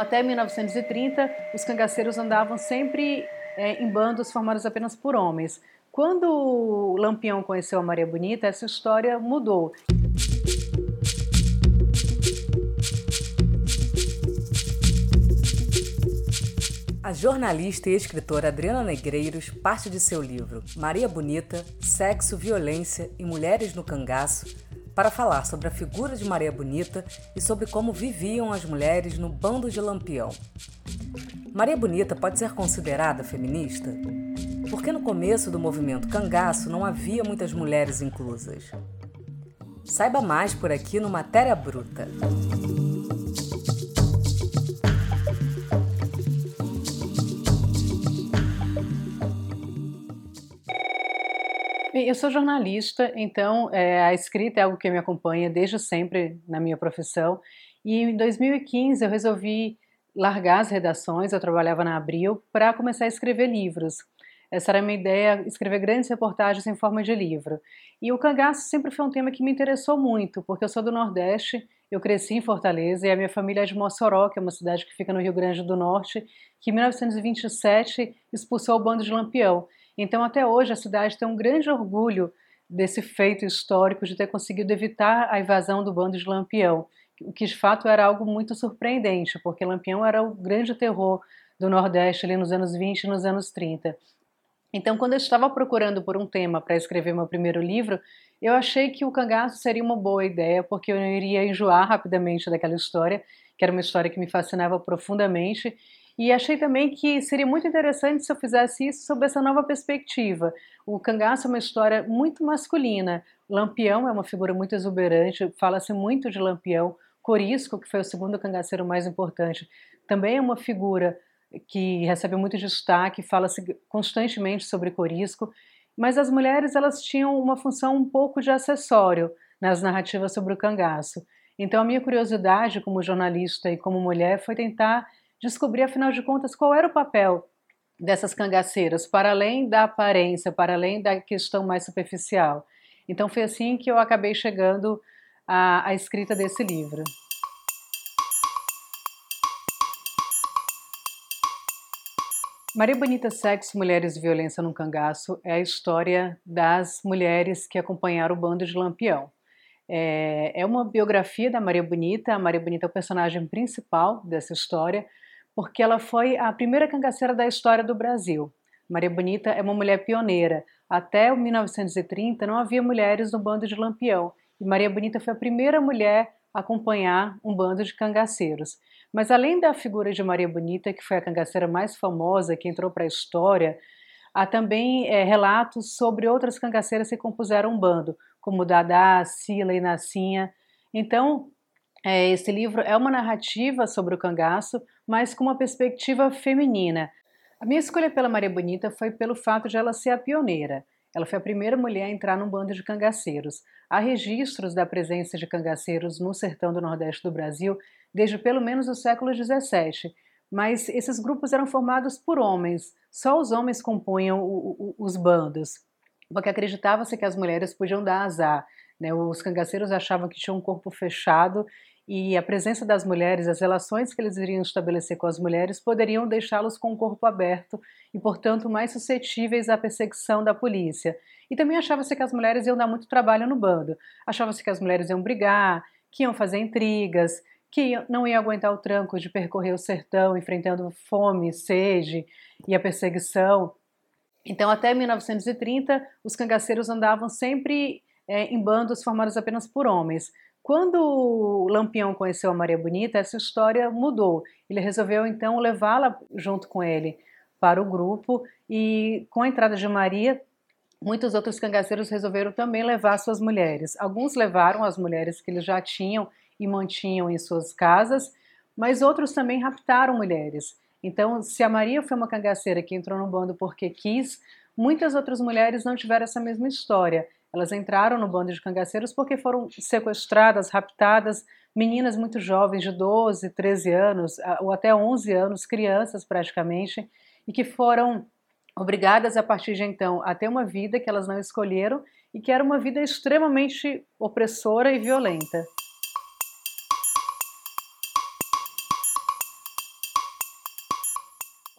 Até 1930, os cangaceiros andavam sempre é, em bandos formados apenas por homens. Quando o Lampião conheceu a Maria Bonita, essa história mudou. A jornalista e escritora Adriana Negreiros parte de seu livro Maria Bonita, Sexo, Violência e Mulheres no Cangaço para falar sobre a figura de Maria Bonita e sobre como viviam as mulheres no bando de Lampião. Maria Bonita pode ser considerada feminista? Porque no começo do movimento cangaço não havia muitas mulheres inclusas. Saiba mais por aqui no Matéria Bruta. Eu sou jornalista, então é, a escrita é algo que me acompanha desde sempre na minha profissão. E em 2015 eu resolvi largar as redações, eu trabalhava na Abril, para começar a escrever livros. Essa era a minha ideia, escrever grandes reportagens em forma de livro. E o cangaço sempre foi um tema que me interessou muito, porque eu sou do Nordeste, eu cresci em Fortaleza e a minha família é de Mossoró, que é uma cidade que fica no Rio Grande do Norte, que em 1927 expulsou o bando de Lampião. Então, até hoje, a cidade tem um grande orgulho desse feito histórico de ter conseguido evitar a invasão do bando de Lampião, o que de fato era algo muito surpreendente, porque Lampião era o grande terror do Nordeste ali nos anos 20 e nos anos 30. Então, quando eu estava procurando por um tema para escrever meu primeiro livro, eu achei que o cangaço seria uma boa ideia, porque eu iria enjoar rapidamente daquela história, que era uma história que me fascinava profundamente, e achei também que seria muito interessante se eu fizesse isso sob essa nova perspectiva. O cangaço é uma história muito masculina. Lampião é uma figura muito exuberante, fala-se muito de Lampião. Corisco, que foi o segundo cangaceiro mais importante, também é uma figura que recebe muito destaque, fala-se constantemente sobre Corisco, mas as mulheres elas tinham uma função um pouco de acessório nas narrativas sobre o cangaço. Então a minha curiosidade como jornalista e como mulher foi tentar descobrir, afinal de contas, qual era o papel dessas cangaceiras, para além da aparência, para além da questão mais superficial. Então foi assim que eu acabei chegando à, à escrita desse livro. Maria Bonita Sexo, Mulheres e Violência no Cangaço é a história das mulheres que acompanharam o bando de Lampião. É, é uma biografia da Maria Bonita, a Maria Bonita é o personagem principal dessa história, porque ela foi a primeira cangaceira da história do Brasil. Maria Bonita é uma mulher pioneira. Até 1930 não havia mulheres no bando de Lampião, e Maria Bonita foi a primeira mulher a acompanhar um bando de cangaceiros. Mas além da figura de Maria Bonita, que foi a cangaceira mais famosa, que entrou para a história, há também é, relatos sobre outras cangaceiras que compuseram um bando, como Dadá, Sila e Nassinha. Então, é, esse livro é uma narrativa sobre o cangaço, mas com uma perspectiva feminina. A minha escolha pela Maria Bonita foi pelo fato de ela ser a pioneira. Ela foi a primeira mulher a entrar num bando de cangaceiros. Há registros da presença de cangaceiros no sertão do Nordeste do Brasil desde pelo menos o século XVII, mas esses grupos eram formados por homens. Só os homens compunham o, o, os bandos, porque acreditava-se que as mulheres podiam dar azar. Né? Os cangaceiros achavam que tinham um corpo fechado e a presença das mulheres, as relações que eles iriam estabelecer com as mulheres poderiam deixá-los com o corpo aberto e, portanto, mais suscetíveis à perseguição da polícia. E também achava-se que as mulheres iam dar muito trabalho no bando. Achava-se que as mulheres iam brigar, que iam fazer intrigas, que não iam aguentar o tranco de percorrer o sertão enfrentando fome, sede e a perseguição. Então, até 1930, os cangaceiros andavam sempre é, em bandos formados apenas por homens. Quando o Lampião conheceu a Maria Bonita, essa história mudou. Ele resolveu então levá-la junto com ele para o grupo e com a entrada de Maria, muitos outros cangaceiros resolveram também levar suas mulheres. Alguns levaram as mulheres que eles já tinham e mantinham em suas casas, mas outros também raptaram mulheres. Então, se a Maria foi uma cangaceira que entrou no bando porque quis, muitas outras mulheres não tiveram essa mesma história. Elas entraram no bando de cangaceiros porque foram sequestradas, raptadas, meninas muito jovens, de 12, 13 anos, ou até 11 anos, crianças praticamente, e que foram obrigadas a partir de então a ter uma vida que elas não escolheram e que era uma vida extremamente opressora e violenta.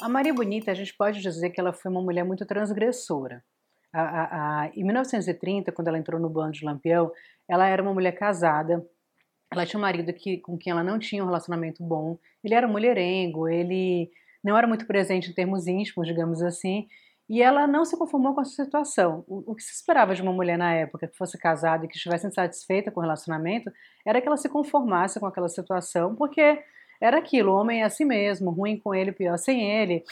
A Maria Bonita, a gente pode dizer que ela foi uma mulher muito transgressora. A, a, a, em 1930, quando ela entrou no bando de Lampião, ela era uma mulher casada, ela tinha um marido que, com quem ela não tinha um relacionamento bom, ele era mulherengo, ele não era muito presente em termos íntimos, digamos assim, e ela não se conformou com essa situação. O, o, que se esperava de uma mulher na época que fosse casada e que estivesse insatisfeita com o relacionamento era que ela se conformasse com aquela situação, porque era aquilo, o homem é assim mesmo, ruim com ele, pior sem ele.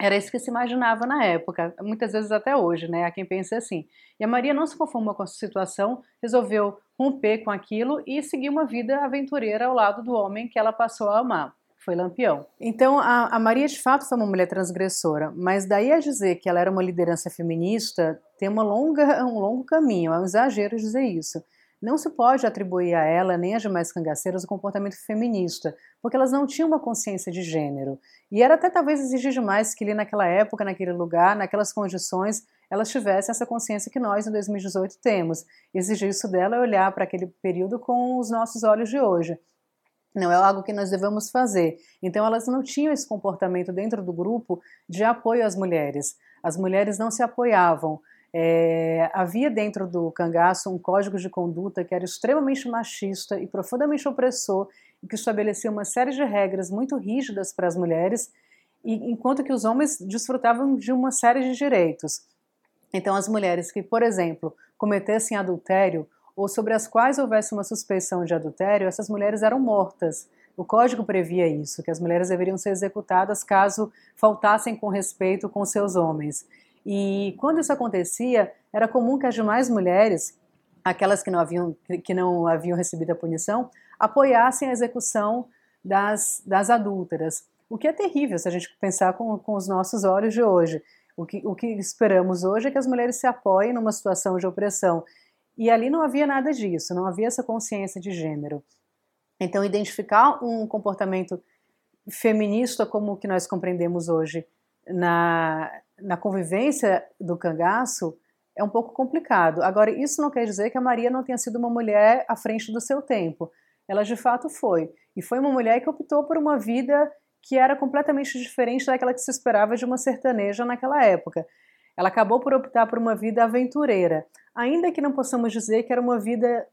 Era isso que se imaginava na época, muitas vezes até hoje, né? Há quem pense assim. E a Maria não se conformou com essa situação, resolveu romper com aquilo e seguir uma vida aventureira ao lado do homem que ela passou a amar. Foi Lampião. Então, a, a Maria de fato foi uma mulher transgressora, mas daí a dizer que ela era uma liderança feminista tem uma longa, um longo caminho, é um exagero dizer isso. Não se pode atribuir a ela nem às demais cangaceiras o comportamento feminista, porque elas não tinham uma consciência de gênero. E era até talvez exigir demais que ali naquela época, naquele lugar, naquelas condições, elas tivessem essa consciência que nós em 2018 temos. Exigir isso dela é olhar para aquele período com os nossos olhos de hoje. Não é algo que nós devemos fazer. Então elas não tinham esse comportamento dentro do grupo de apoio às mulheres. As mulheres não se apoiavam. É, havia dentro do cangaço um código de conduta que era extremamente machista e profundamente opressor e que estabelecia uma série de regras muito rígidas para as mulheres, e, enquanto que os homens desfrutavam de uma série de direitos. Então, as mulheres que, por exemplo, cometessem adultério ou sobre as quais houvesse uma suspeição de adultério, essas mulheres eram mortas. O código previa isso, que as mulheres deveriam ser executadas caso faltassem com respeito com seus homens. E quando isso acontecia, era comum que as demais mulheres, aquelas que não haviam, que não haviam recebido a punição, apoiassem a execução das, das adúlteras. O que é terrível se a gente pensar com, com os nossos olhos de hoje. O que, o que esperamos hoje é que as mulheres se apoiem numa situação de opressão. E ali não havia nada disso, não havia essa consciência de gênero. Então, identificar um comportamento feminista como o que nós compreendemos hoje na, na convivência do cangaço é um pouco complicado. Agora, isso não quer dizer que a Maria não tenha sido uma mulher à frente do seu tempo. Ela de fato foi. E foi uma mulher que optou por uma vida que era completamente diferente daquela que se esperava de uma sertaneja naquela época. Ela acabou por optar por uma vida aventureira, ainda que não possamos dizer que era uma vida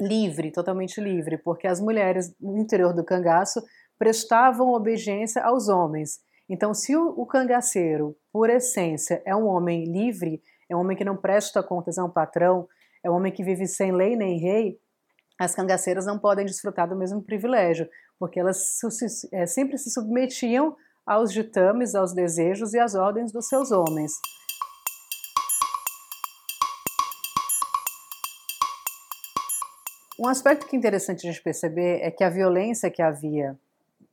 livre, totalmente livre, porque as mulheres no interior do cangaço prestavam obediência aos homens. Então, se o, cangaceiro, por essência, é um homem livre, é um homem que não presta contas a um patrão, é um homem que vive sem lei nem rei, as cangaceiras não podem desfrutar do mesmo privilégio, porque elas é, sempre se submetiam aos ditames, aos desejos e às ordens dos seus homens. Um aspecto que é interessante a gente perceber é que a violência que havia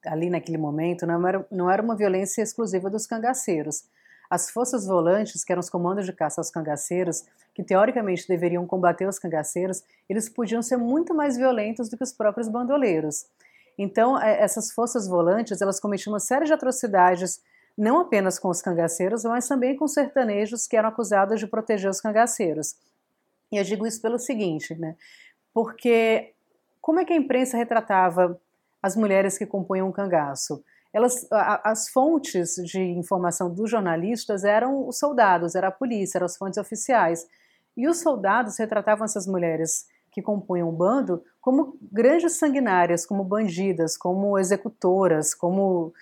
ali naquele momento não era, não era uma violência exclusiva dos cangaceiros. As forças volantes, que eram os comandos de caça aos cangaceiros, que teoricamente deveriam combater os cangaceiros, eles podiam ser muito mais violentos do que os próprios bandoleiros. Então, é, essas forças volantes, elas cometiam uma série de atrocidades, não apenas com os cangaceiros, mas também com sertanejos que eram acusados de proteger os cangaceiros. E eu digo isso pelo seguinte, né? Porque como é que a imprensa retratava as mulheres que compunham o cangaço. Elas, a, as fontes de informação dos jornalistas eram os soldados, era a polícia, eram as fontes oficiais. E os soldados retratavam essas mulheres que compunham o bando como grandes sanguinárias, como bandidas, como executoras, como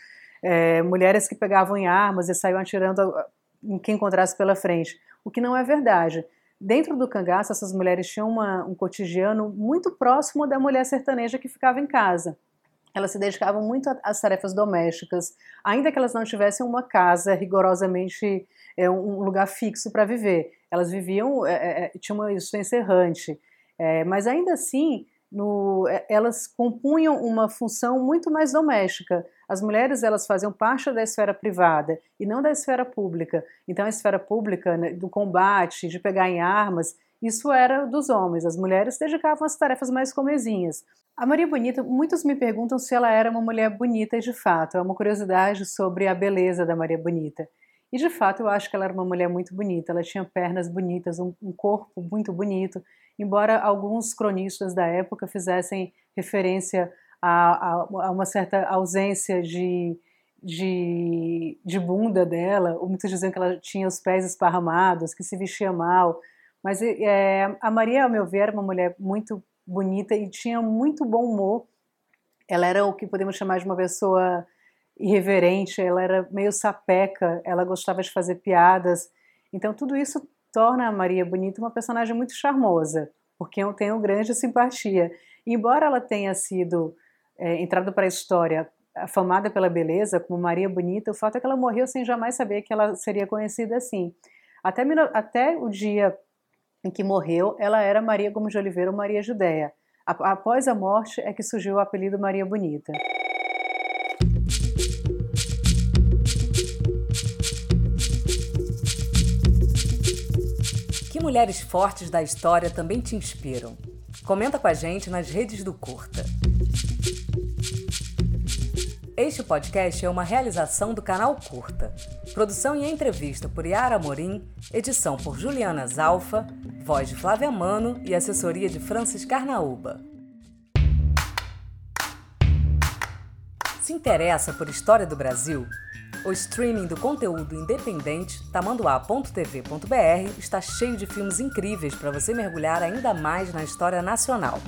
é, mulheres que pegavam em armas e saíam atirando em quem encontrasse pela frente, o que não é verdade. Dentro do cangaço, essas mulheres tinham uma, um cotidiano muito próximo da mulher sertaneja que ficava em casa elas se dedicavam muito às tarefas domésticas, ainda que elas não tivessem uma casa rigorosamente é, um lugar fixo para viver. Elas viviam, é, é, é tinham uma existência errante, é, mas ainda assim no, é, elas compunham uma função muito mais doméstica. As mulheres elas faziam parte da esfera privada e não da esfera pública. Então a esfera pública né, do combate, de pegar em armas, isso era dos homens. As mulheres dedicavam às tarefas mais comezinhas. A Maria Bonita, muitos me perguntam se ela era uma mulher bonita de fato. É uma curiosidade sobre a beleza da Maria Bonita. E de fato eu acho que ela era uma mulher muito bonita. Ela tinha pernas bonitas, um, um corpo muito bonito. Embora alguns cronistas da época fizessem referência a, a, a uma certa ausência de, de, de bunda dela, ou muitos diziam que ela tinha os pés esparramados, que se vestia mal, mas é, a Maria, ao meu ver, era uma mulher muito bonita e tinha muito bom humor. Ela era o que podemos chamar de uma pessoa irreverente, ela era meio sapeca, ela gostava de fazer piadas. Então tudo isso torna a Maria Bonita uma personagem muito charmosa, porque eu tenho grande simpatia. Embora ela tenha sido é, entrado para a história afamada pela beleza, como Maria Bonita, o fato é que ela morreu sem jamais saber que ela seria conhecida assim. Até, até o dia em que morreu, ela era Maria Gomes de Oliveira ou Maria Judéia. Após a morte é que surgiu o apelido Maria Bonita. Que mulheres fortes da história também te inspiram? Comenta com a gente nas redes do Curta. Este podcast é uma realização do canal Curta. Produção e entrevista por Yara Morim, edição por Juliana Zalfa, voz de Flávia Mano e assessoria de Francis Carnaúba. Se interessa por história do Brasil? O streaming do conteúdo independente tamanduá.tv.br está cheio de filmes incríveis para você mergulhar ainda mais na história nacional.